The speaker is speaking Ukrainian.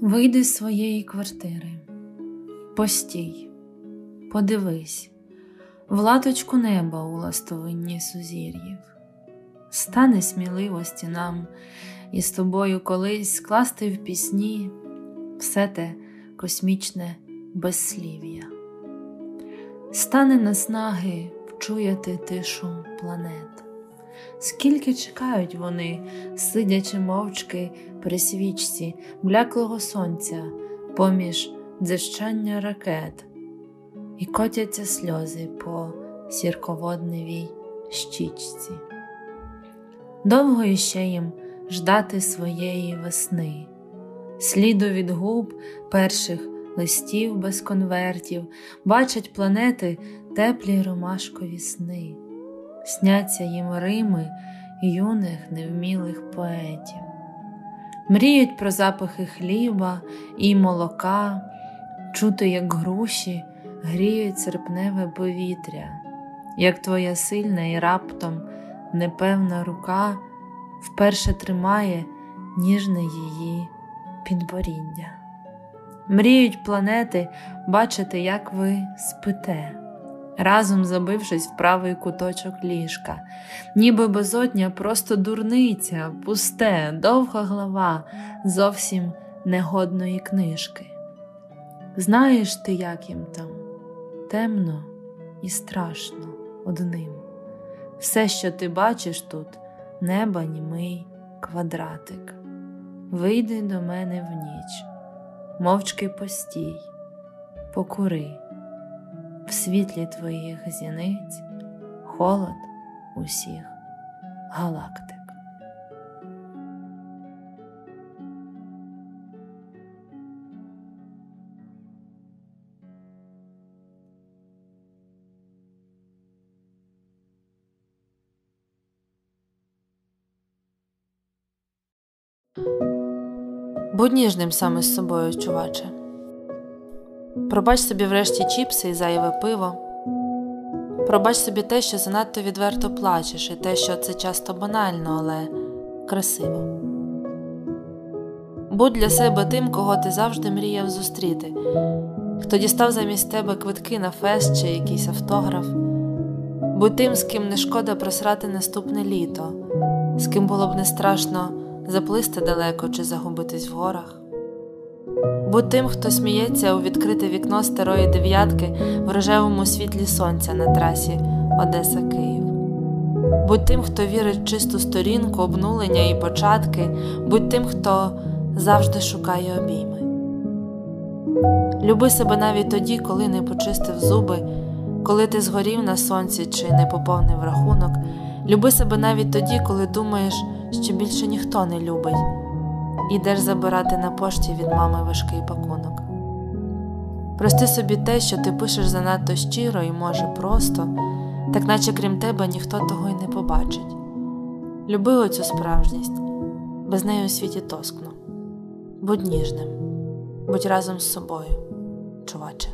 Вийди з своєї квартири, постій, подивись, в латочку неба у ластовинні сузір'їв, стане сміливості нам із тобою колись скласти в пісні все те космічне безслів'я, стане наснаги вчуяти тишу планет. Скільки чекають вони, сидячи мовчки при свічці бляклого сонця поміж дзищання ракет, і котяться сльози по сірководневій щічці. Довго іще їм ждати своєї весни, сліду від губ перших листів без конвертів, бачать планети теплі ромашкові сни сняться їм Рими юних невмілих поетів, мріють про запахи хліба і молока, чути, як груші гріють серпневе повітря, як твоя сильна і раптом непевна рука вперше тримає ніжне її підборіддя. Мріють планети бачити, як ви спите разом забившись в правий куточок ліжка, ніби безодня просто дурниця, пусте, довга глава зовсім негодної книжки. Знаєш ти, як їм там темно і страшно одним. Все, що ти бачиш тут, неба німий квадратик. Вийди до мене в ніч, мовчки постій, покури в світлі твоїх зіниць холод усіх галактик. Будь ніжним саме з собою, чуваче. Пробач собі врешті чіпси і зайве пиво. Пробач собі те, що занадто відверто плачеш, і те, що це часто банально, але красиво. Будь для себе тим, кого ти завжди мріяв зустріти, хто дістав замість тебе квитки на фест чи якийсь автограф. Будь тим, з ким не шкода просрати наступне літо, з ким було б не страшно заплисти далеко чи загубитись в горах. Будь тим, хто сміється у відкрите вікно старої дев'ятки в рожевому світлі сонця на трасі Одеса Київ. Будь тим, хто вірить в чисту сторінку, обнулення і початки, будь тим, хто завжди шукає обійми. Люби себе навіть тоді, коли не почистив зуби, коли ти згорів на сонці чи не поповнив рахунок. Люби себе навіть тоді, коли думаєш, що більше ніхто не любить. Ідеш забирати на пошті від мами важкий пакунок. Прости собі те, що ти пишеш занадто щиро і, може, просто, так наче крім тебе ніхто того й не побачить. Люби оцю справжність, без неї у світі тоскно. Будь ніжним, будь разом з собою, чуваче.